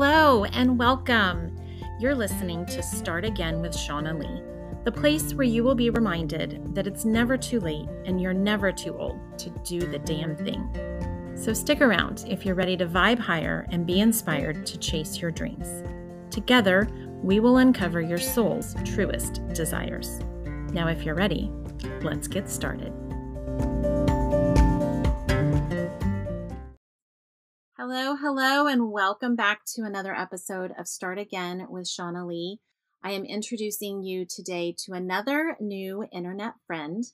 Hello and welcome. You're listening to Start Again with Shauna Lee, the place where you will be reminded that it's never too late and you're never too old to do the damn thing. So stick around if you're ready to vibe higher and be inspired to chase your dreams. Together, we will uncover your soul's truest desires. Now, if you're ready, let's get started. Hello, hello, and welcome back to another episode of Start Again with Shauna Lee. I am introducing you today to another new internet friend,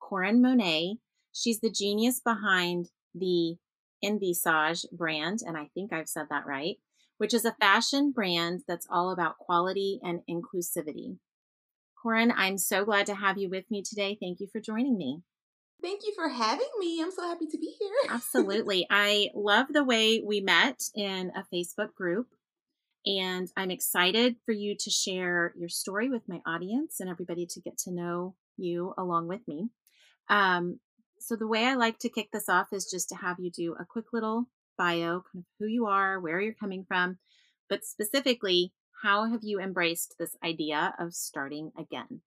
Coryn Monét. She's the genius behind the Envysaje brand, and I think I've said that right, which is a fashion brand that's all about quality and inclusivity. Coryn, I'm so glad to have you with me today. Thank you for joining me. Thank you for having me. I'm so happy to be here. Absolutely. I love the way we met in a Facebook group. And I'm excited for you to share your story with my audience and everybody to get to know you along with me. Um, so, the way I like to kick this off is just to have you do a quick little bio, kind of who you are, where you're coming from, but specifically, how have you embraced this idea of starting again?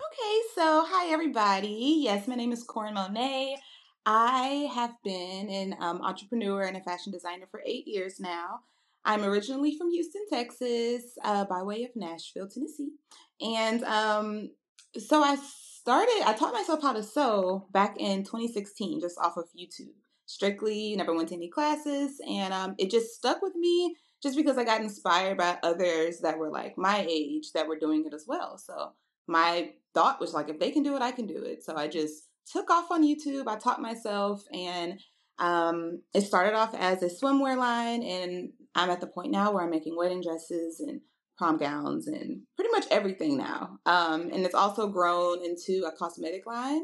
Okay, so hi everybody. Yes, my name is Coryn Monét. I have been an um, entrepreneur and a fashion designer for eight years now. I'm originally from Houston, Texas, uh, by way of Nashville, Tennessee. And um, so I started, I taught myself how to sew back in 2016, just off of YouTube. Strictly, never went to any classes, and um, it just stuck with me just because I got inspired by others that were like my age that were doing it as well. So my thought was like, if they can do it, I can do it. So I just took off on YouTube. I taught myself, and um, it started off as a swimwear line. And I'm at the point now where I'm making wedding dresses and prom gowns and pretty much everything now. Um, and it's also grown into a cosmetic line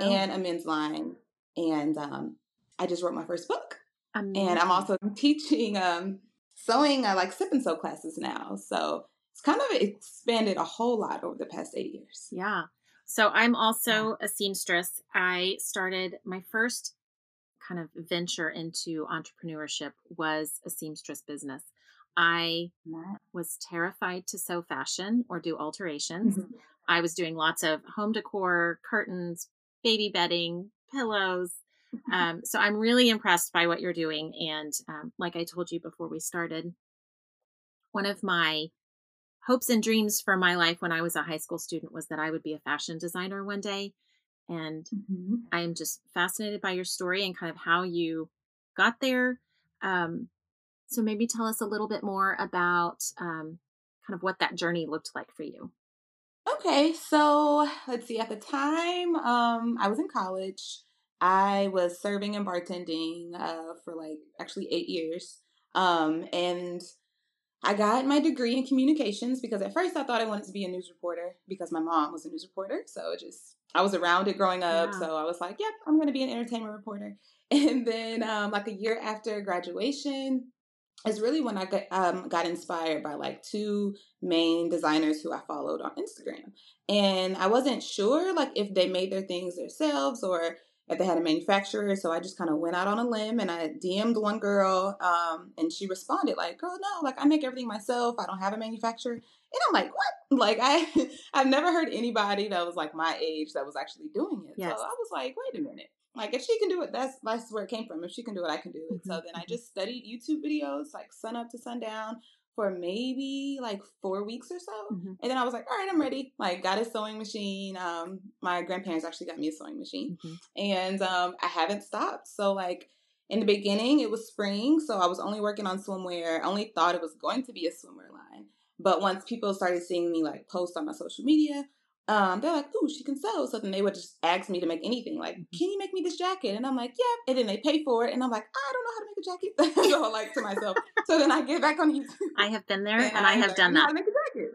oh. and a men's line. And um, I just wrote my first book. Amazing. And I'm also teaching um, sewing, I like sip and sew classes now. So it's kind of expanded a whole lot over the past eight years. Yeah. So I'm also a seamstress. I started my first kind of venture into entrepreneurship was a seamstress business. I was terrified to sew fashion or do alterations. Mm-hmm. I was doing lots of home decor, curtains, baby bedding, pillows. Um, so I'm really impressed by what you're doing. And um, like I told you before we started, one of my hopes and dreams for my life when I was a high school student was that I would be a fashion designer one day. And mm-hmm. I am just fascinated by your story and kind of how you got there. Um, so maybe tell us a little bit more about um, kind of what that journey looked like for you. Okay, so let's see. At the time, um, I was in college. I was serving and bartending uh, for like actually eight years. Um, and I got my degree in communications because at first I thought I wanted to be a news reporter because my mom was a news reporter. So it just, I was around it growing up. Yeah. So I was like, yep, I'm going to be an entertainment reporter. And then, um, like a year after graduation, is really when I got, um, got inspired by like two main designers who I followed on Instagram. And I wasn't sure like if they made their things themselves or if they had a manufacturer. So I just kind of went out on a limb and I DM'd one girl, um, and she responded like, "Girl, no, like I make everything myself. I don't have a manufacturer." And I'm like, "What?" Like I, I've never heard anybody that was like my age that was actually doing it. Yes. So I was like, "Wait a minute." Like if she can do it, that's that's where it came from. If she can do it, I can do it. Mm-hmm. So then I just studied YouTube videos, like sun up to sundown, for maybe like four weeks or so. Mm-hmm. And then I was like, all right, I'm ready. Like, got a sewing machine. Um, my grandparents actually got me a sewing machine. Mm-hmm. And um, I haven't stopped. So, like, in the beginning, it was spring. So I was only working on swimwear. I only thought it was going to be a swimwear line. But once people started seeing me like post on my social media, um, they're like, "Ooh, she can sew." So then they would just ask me to make anything. Like, mm-hmm. "Can you make me this jacket?" And I'm like, "Yeah." And then they pay for it, and I'm like, "I don't know how to make a jacket." so like to myself. so then I get back on YouTube. I have been there, and, and I, I, have done that. How to make a jacket,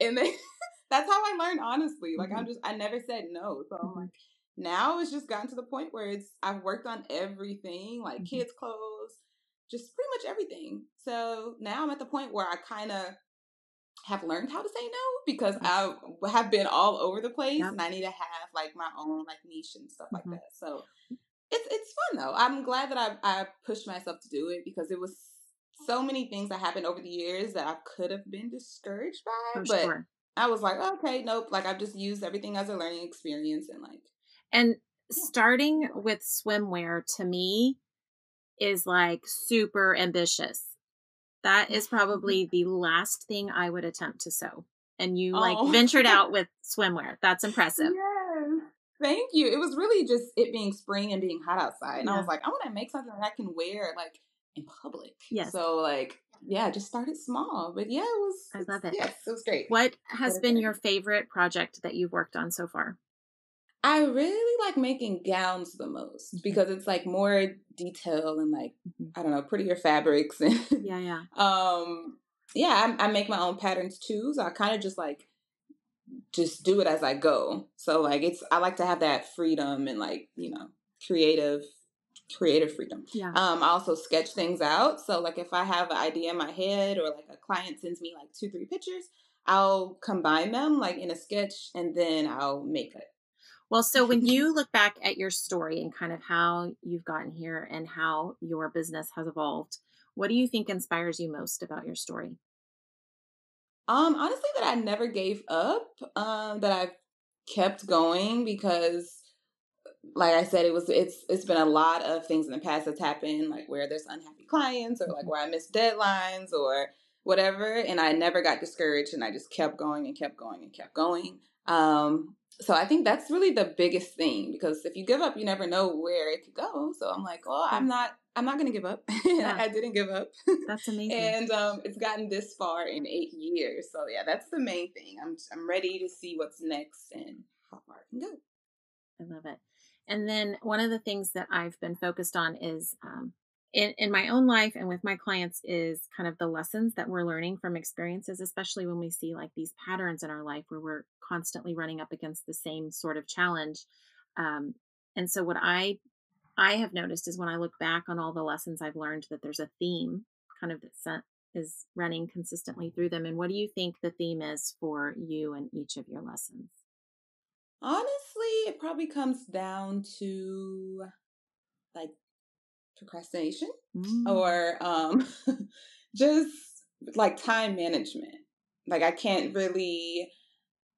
and then that's how I learned. Honestly, like mm-hmm. I'm just, I never said no. So I'm mm-hmm. like, now it's just gotten to the point where it's I've worked on everything, like mm-hmm. kids' clothes, just pretty much everything. So now I'm at the point where I kind of have learned how to say no because I have been all over the place yep. and I need to have like my own like niche and stuff mm-hmm. like that. So it's it's fun though. I'm glad that I I pushed myself to do it because it was so many things that happened over the years that I could have been discouraged by. Oh, but sure. I was like, okay, nope. Like I've just used everything as a learning experience and like And starting with swimwear to me is like super ambitious. That is mm-hmm. probably the last thing I would attempt to sew. And you like Oh. ventured out with swimwear. That's impressive. Yes. Thank you. It was really just it being spring and being hot outside. And I was like, I want to make something that I can wear like in public. Yes. So like, yeah, just started small. But yeah, it was I love it. Yes, it was great. What has been your favorite project that you've worked on so far? I really like making gowns the most Mhm. because it's like more detail and like Mhm. I don't know, prettier fabrics and Yeah, yeah. um yeah I, I make my own patterns too so i kind of just like just do it as i go so like it's i like to have that freedom and like you know creative creative freedom Yeah. um i also sketch things out so like if i have an idea in my head or like a client sends me like two three pictures i'll combine them like in a sketch and then i'll make it Well, so when you look back at your story and kind of how you've gotten here and how your business has evolved, what do you think inspires you most about your story? Um, honestly, that I never gave up. Um, that I've kept going because, like I said, it was it's it's been a lot of things in the past that's happened, like where there's unhappy clients or like where I missed deadlines or whatever, and I never got discouraged, and I just kept going and kept going and kept going. Um, so I think that's really the biggest thing because if you give up, you never know where it could go. So I'm like, oh, I'm not, I'm not gonna give up. Yeah. I didn't give up. That's amazing. and um, it's gotten this far in eight years. So yeah, that's the main thing. I'm I'm ready to see what's next and how far it can go. I love it. And then one of the things that I've been focused on is um, in, in my own life and with my clients is kind of the lessons that we're learning from experiences, especially when we see like these patterns in our life where we're constantly running up against the same sort of challenge. Um, and so what I I have noticed is when I look back on all the lessons I've learned that there's a theme kind of that is running consistently through them. And what do you think the theme is for you and each of your lessons? Honestly, it probably comes down to like procrastination Mm. or um just like time management. Like I can't really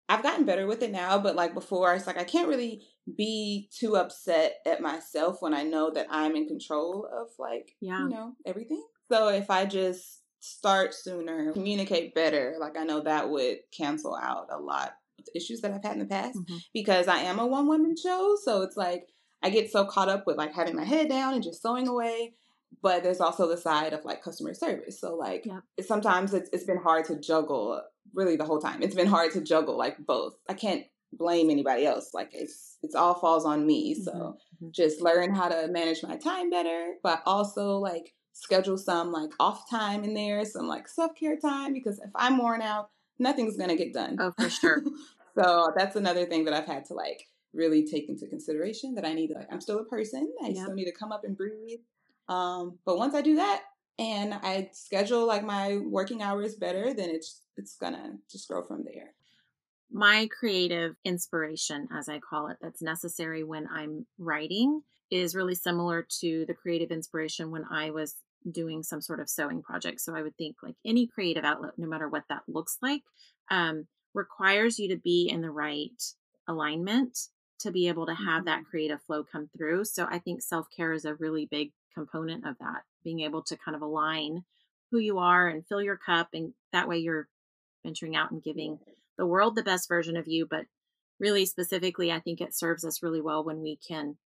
I've gotten better with it now, but like before it's like I can't really be too upset at myself when I know that I'm in control of like Yeah. you know everything. So if I just start sooner, communicate better, like I know that would cancel out a lot of issues that I've had in the past Mhm. because I am a one woman show. So it's like I get so caught up with like having my head down and just sewing away. But there's also the side of like customer service. So like it, sometimes it's it's been hard to juggle really the whole time. It's been hard to juggle like both. I can't blame anybody else. Like it's it's all falls on me. So Mhm, mhm. just learn how to manage my time better, but also like schedule some like off time in there, some like self care time because if I'm worn out, nothing's gonna get done. Oh, for sure. so that's another thing that I've had to like really take into consideration that I need to like I'm still a person. I Yep. still need to come up and breathe. Um, but once I do that and I schedule like my working hours better, then it's it's gonna just grow from there. my creative inspiration, as I call it, that's necessary when I'm writing is really similar to the creative inspiration when I was doing some sort of sewing project. So I would think like any creative outlet, no matter what that looks like, um, requires you to be in the right alignment to be able to have that creative flow come through. So I think self care is a really big component of that, being able to kind of align who you are and fill your cup. And that way you're venturing out and giving the world the best version of you. But really specifically, I think it serves us really well when we can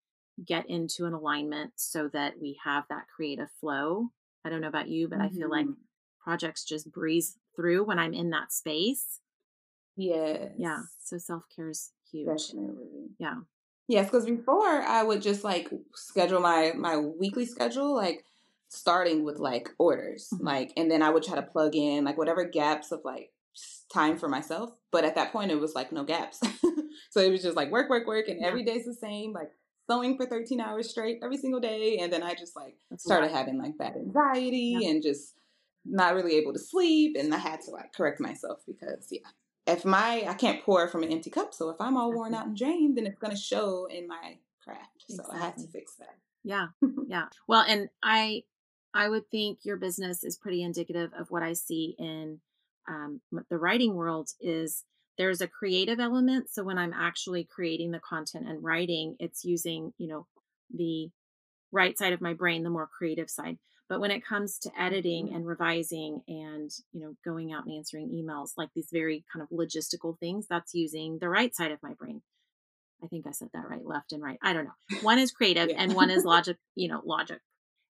get into an alignment so that we have that creative flow. I don't know about you, but I feel like Mhm. projects just breeze through when I'm in that space. Yes. Yeah. So self care is huge. Definitely. Yeah. Yes, because before I would just like schedule my my weekly schedule, like starting with like orders, Mhm. like, and then I would try to plug in like whatever gaps of like time for myself. But at that point, it was like no gaps, so it was just like work, work, work, and Yeah. every day's the same, like sewing for thirteen hours straight every single day, and then I just like That's started having like bad anxiety Yeah. and just not really able to sleep, and I had to like correct myself because yeah if my I can't pour from an empty cup, so if I'm all worn out and drained, then it's gonna show in my craft. So I had to fix that. Yeah. Yeah. Well, and I I would think your business is pretty indicative of what I see in um, the writing world is there's a creative element. So when I'm actually creating the content and writing, it's using, you know, the right side of my brain, the more creative side. But when it comes to editing mm-hmm. and revising and, you know, going out and answering emails, like these very kind of logistical things, that's using the right side of my brain. I think I said that right, left and right. I don't know. One is creative yeah. and one is logic, you know, logic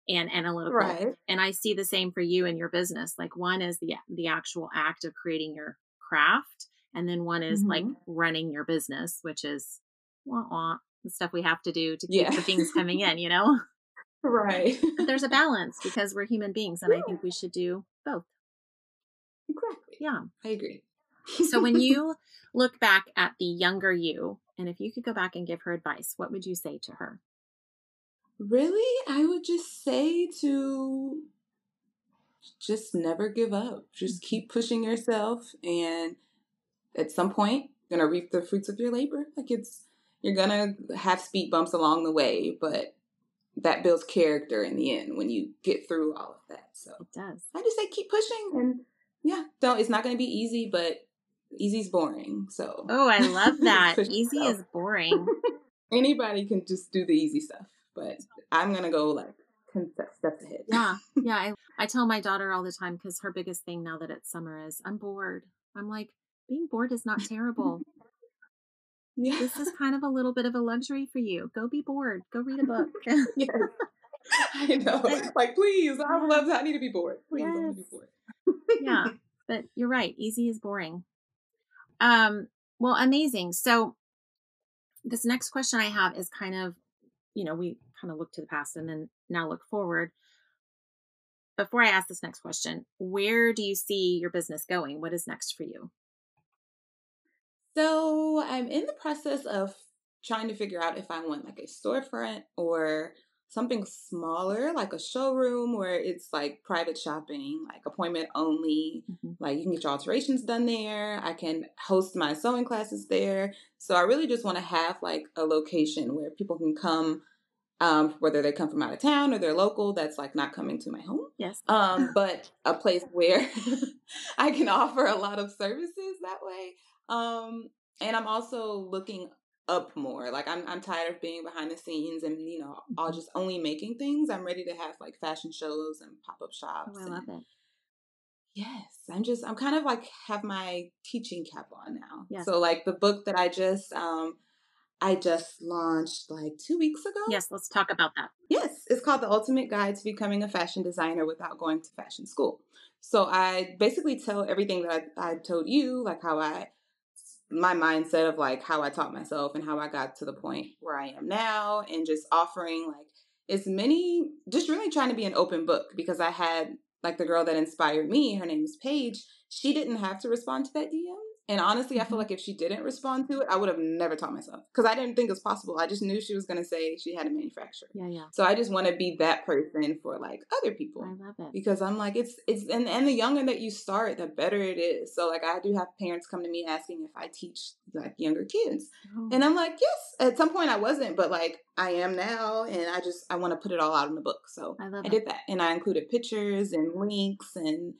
and analytical. Right. And I see the same for you and your business. Like one is the the actual act of creating your craft, and then one is mm-hmm. like running your business, which is wah, wah, the stuff we have to do to keep yeah. the things coming in, you know? Right. but there's a balance because we're human beings and yeah. I think we should do both. Exactly. Yeah. I agree. so when you look back at the younger you, and if you could go back and give her advice, what would you say to her? Really? I would just say to just never give up. Just mm-hmm. keep pushing yourself and at some point you're gonna reap the fruits of your labor. Like it's you're gonna have speed bumps along the way, but that builds character in the end when you get through all of that. So it does. I just say keep pushing and yeah, don't it's not gonna be easy, but easy's boring. So Oh, I love that. easy is boring. Anybody can just do the easy stuff but I'm gonna go like steps ahead. Yeah, yeah. I, I tell my daughter all the time because her biggest thing now that it's summer is I'm bored. I'm like, being bored is not terrible. Yeah. This is kind of a little bit of a luxury for you. Go be bored. Go read a book. yes. I know. Like, please, I love that. I need to be bored. Please, yes. I need to be bored. yeah, but you're right. Easy is boring. Um. Well, amazing. So, this next question I have is kind of, you know, we kind of look to the past and then now look forward. Before I ask this next question, where do you see your business going? What is next for you? So I'm in the process of trying to figure out if I want like a storefront or something smaller, like a showroom where it's like private shopping, like appointment only. Mm-hmm. Like you can get your alterations done there. I can host my sewing classes there. So I really just want to have like a location where people can come um, whether they come from out of town or they're local, that's like not coming to my home. Yes. Um, but a place where I can offer a lot of services that way. Um, and I'm also looking up more. Like I'm I'm tired of being behind the scenes and you know all mm-hmm. just only making things. I'm ready to have like fashion shows and pop up shops. Oh, I love it. Yes, I'm just I'm kind of like have my teaching cap on now. Yes. So like the book that I just um I just launched like two weeks ago. Yes, let's talk about that. Yes, it's called The Ultimate Guide to Becoming a Fashion Designer Without Going to Fashion School. So I basically tell everything that I, I told you, like how I, my mindset of like how I taught myself and how I got to the point where I am now, and just offering like as many, just really trying to be an open book because I had like the girl that inspired me, her name is Paige. She didn't have to respond to that DM. And honestly, I feel mm-hmm. like if she didn't respond to it, I would have never taught myself because I didn't think it was possible. I just knew she was going to say she had a manufacturer. Yeah, yeah. So I just want to be that person for like other people. I love it because I'm like it's it's and and the younger that you start, the better it is. So like I do have parents come to me asking if I teach like younger kids, oh. and I'm like yes. At some point I wasn't, but like I am now, and I just I want to put it all out in the book. So I, love I did that, and I included pictures and links and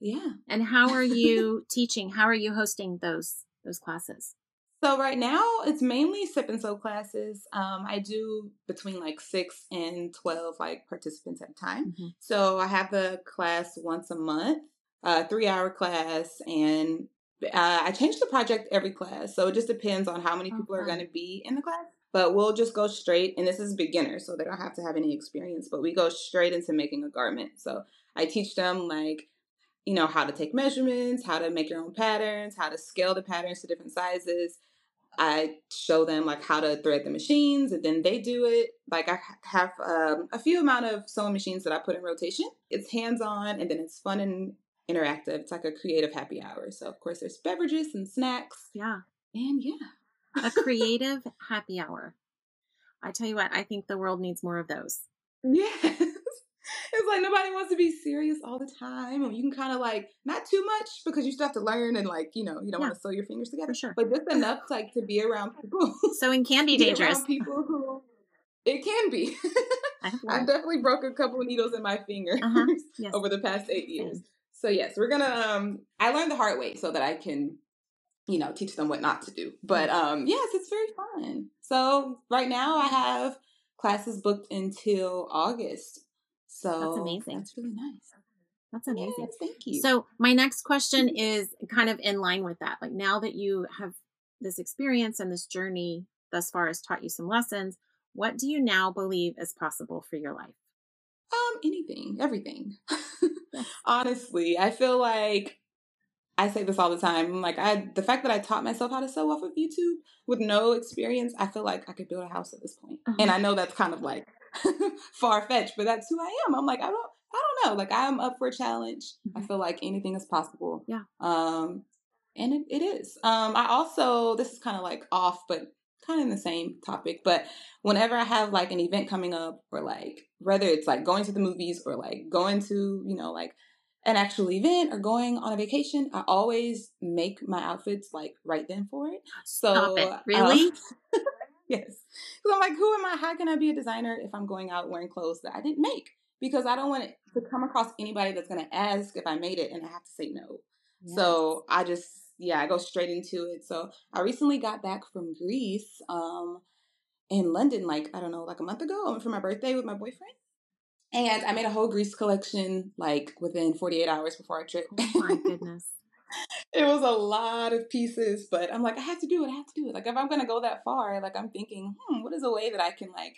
yeah. And how are you teaching? How are you hosting those those classes? So right now it's mainly sip and sew classes. Um, I do between like six and twelve like participants at a time. Mm-hmm. So I have the class once a month, a three hour class, and uh, I change the project every class. So it just depends on how many people okay. are going to be in the class. But we'll just go straight, and this is beginner, so they don't have to have any experience. But we go straight into making a garment. So I teach them like you know, how to take measurements, how to make your own patterns, how to scale the patterns to different sizes. I show them like how to thread the machines and then they do it. Like I have um, a few amount of sewing machines that I put in rotation. It's hands on and then it's fun and interactive. It's like a creative happy hour. So of course there's beverages and snacks. Yeah. And yeah. a creative happy hour. I tell you what, I think the world needs more of those. Yes it's like nobody wants to be serious all the time. Or you can kind of like not too much because you still have to learn and like you know you don't yeah, want to sew your fingers together. For sure, but just enough to, like to be around people. Sewing can be dangerous. people who it can be. I've definitely broke a couple of needles in my fingers uh-huh. yes. over the past eight years. So yes, we're gonna. Um, I learned the hard way so that I can, you know, teach them what not to do. But um, yes, it's very fun. So right now I have classes booked until August. So that's amazing. That's really nice. That's amazing. Yes, thank you. So my next question is kind of in line with that. Like now that you have this experience and this journey thus far has taught you some lessons, what do you now believe is possible for your life? Um, anything, everything. Honestly, I feel like I say this all the time. Like I, the fact that I taught myself how to sew off of YouTube with no experience, I feel like I could build a house at this point. Uh-huh. And I know that's kind of like far fetched, but that's who I am. I'm like I don't, I don't know. Like I'm up for a challenge. Mm-hmm. I feel like anything is possible. Yeah. Um, and it, it is. Um, I also this is kind of like off, but kind of in the same topic. But whenever I have like an event coming up, or like whether it's like going to the movies or like going to you know like an actual event or going on a vacation, I always make my outfits like right then for it. So it. really. Um, yes, because I'm like, who am I? How can I be a designer if I'm going out wearing clothes that I didn't make? Because I don't want it to come across anybody that's going to ask if I made it and I have to say no. Yes. So I just yeah, I go straight into it. So I recently got back from Greece, um, in London, like I don't know, like a month ago. I went for my birthday with my boyfriend, and I made a whole Greece collection like within 48 hours before our trip. Oh my goodness. it was a lot of pieces, but I'm like, I have to do it. I have to do it. Like if I'm gonna go that far, like I'm thinking, hmm, what is a way that I can like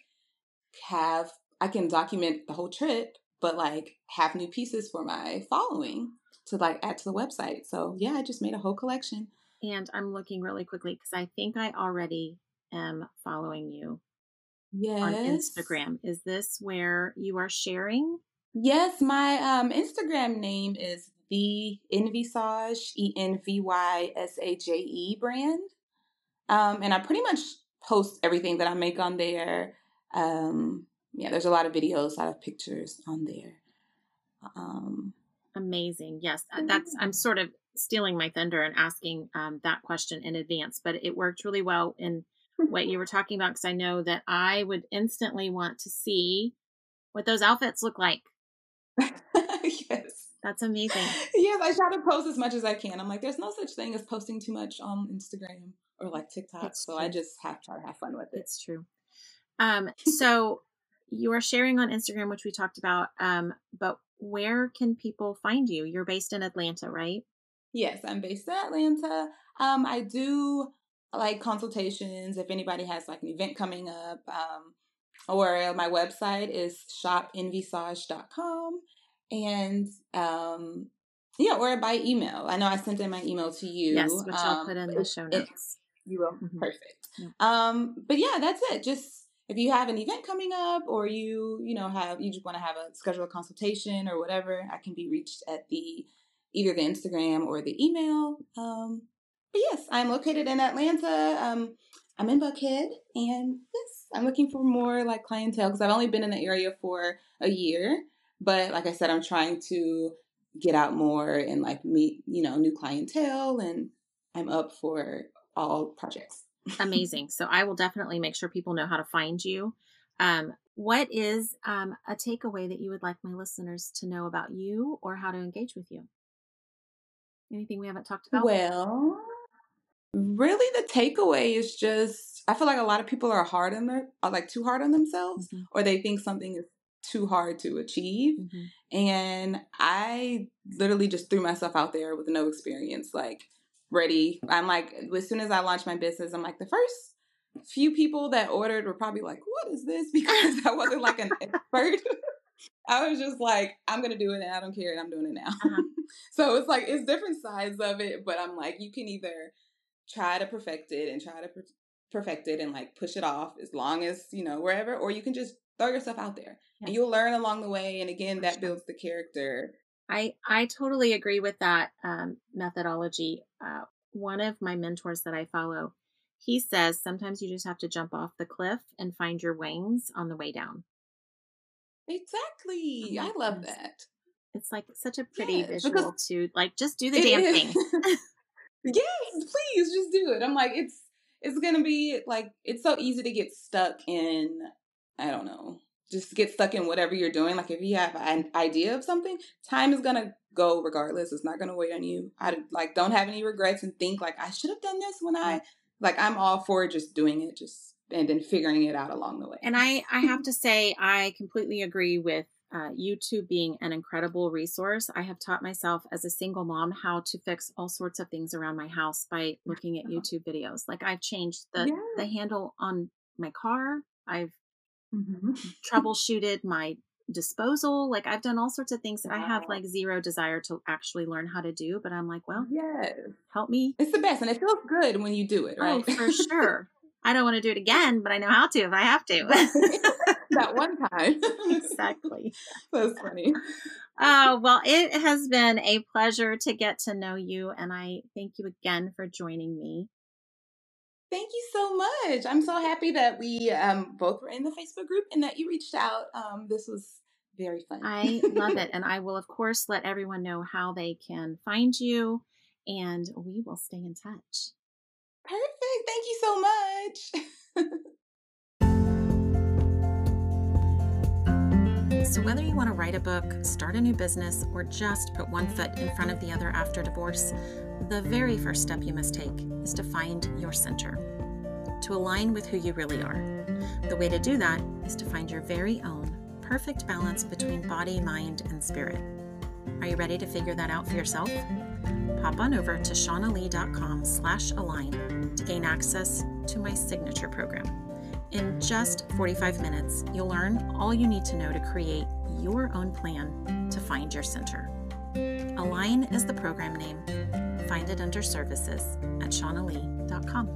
have I can document the whole trip, but like have new pieces for my following to like add to the website. So yeah, I just made a whole collection. And I'm looking really quickly because I think I already am following you yes. on Instagram. Is this where you are sharing? Yes, my um, Instagram name is the Envysaje, E N V Y S A J E brand. Um, and I pretty much post everything that I make on there. Um, yeah, there's a lot of videos, a lot of pictures on there. Um, Amazing. Yes, that's. I'm sort of stealing my thunder and asking um, that question in advance, but it worked really well in what you were talking about because I know that I would instantly want to see what those outfits look like. That's amazing. Yes, I try to post as much as I can. I'm like, there's no such thing as posting too much on Instagram or like TikTok. It's so true. I just have to try to have fun with it. It's true. Um, so you are sharing on Instagram, which we talked about. Um, but where can people find you? You're based in Atlanta, right? Yes, I'm based in Atlanta. Um, I do like consultations if anybody has like an event coming up. Um, or my website is shopinvisage.com and um yeah or by email. I know i sent in my email to you yes which um, i'll put in the show notes. you will. Mm-hmm. perfect. Um but yeah that's it. Just if you have an event coming up or you you know have you just want to have a schedule a consultation or whatever i can be reached at the either the instagram or the email. Um but yes i'm located in atlanta. Um i'm in buckhead and yes i'm looking for more like clientele because i've only been in the area for a year but like i said i'm trying to get out more and like meet you know new clientele and i'm up for all projects amazing. So I will definitely make sure people know how to find you. Um, what is um, a takeaway that you would like my listeners to know about you or how to engage with you? Anything we haven't talked about? Well, really, the takeaway is just I feel like a lot of people are hard on their are like too hard on themselves, mm-hmm. or they think something is too hard to achieve. Mm-hmm. And I literally just threw myself out there with no experience. Like ready. I'm like, as soon as I launched my business, I'm like, the first few people that ordered were probably like, what is this? Because I wasn't like an expert. I was just like, I'm gonna do it and I don't care and I'm doing it now. Uh-huh. so it's like it's different sides of it, but I'm like, you can either try to perfect it and try to per- perfect it and like push it off as long as you know wherever, or you can just throw yourself out there and you'll learn along the way. And again, that builds the character I I totally agree with that um, methodology. Uh, one of my mentors that I follow, he says sometimes you just have to jump off the cliff and find your wings on the way down. Exactly, I love that. It's like such a pretty yes, visual to like just do the damn is. thing. yes, please just do it. I'm like it's it's gonna be like it's so easy to get stuck in I don't know just get stuck in whatever you're doing. Like if you have an idea of something, time is gonna go regardless. It's not gonna wait on you. I like don't have any regrets and think like I should have done this when I like I'm all for just doing it, just and then figuring it out along the way. And I I have to say I completely agree with uh, YouTube being an incredible resource. I have taught myself as a single mom how to fix all sorts of things around my house by looking at YouTube videos. Like I've changed the yeah. the handle on my car. I've mm-hmm. troubleshooted my disposal. Like I've done all sorts of things that wow. I have like zero desire to actually learn how to do, but I'm like, well, yes. help me. It's the best and it feels good when you do it, right? Oh, for sure. I don't want to do it again, but I know how to if I have to. that one time. exactly. That's funny. Oh, well, it has been a pleasure to get to know you. And I thank you again for joining me. Thank you so much. I'm so happy that we um, both were in the Facebook group and that you reached out. Um, this was very fun. I love it. And I will, of course, let everyone know how they can find you, and we will stay in touch. Perfect. Thank you so much. So, whether you want to write a book, start a new business, or just put one foot in front of the other after divorce, the very first step you must take is to find your center, to align with who you really are. The way to do that is to find your very own perfect balance between body, mind, and spirit. Are you ready to figure that out for yourself? Pop on over to shaunalee.com slash align to gain access to my signature program. In just 45 minutes, you'll learn all you need to know to create your own plan to find your center. Align is the program name. Find it under services at shaunalee.com.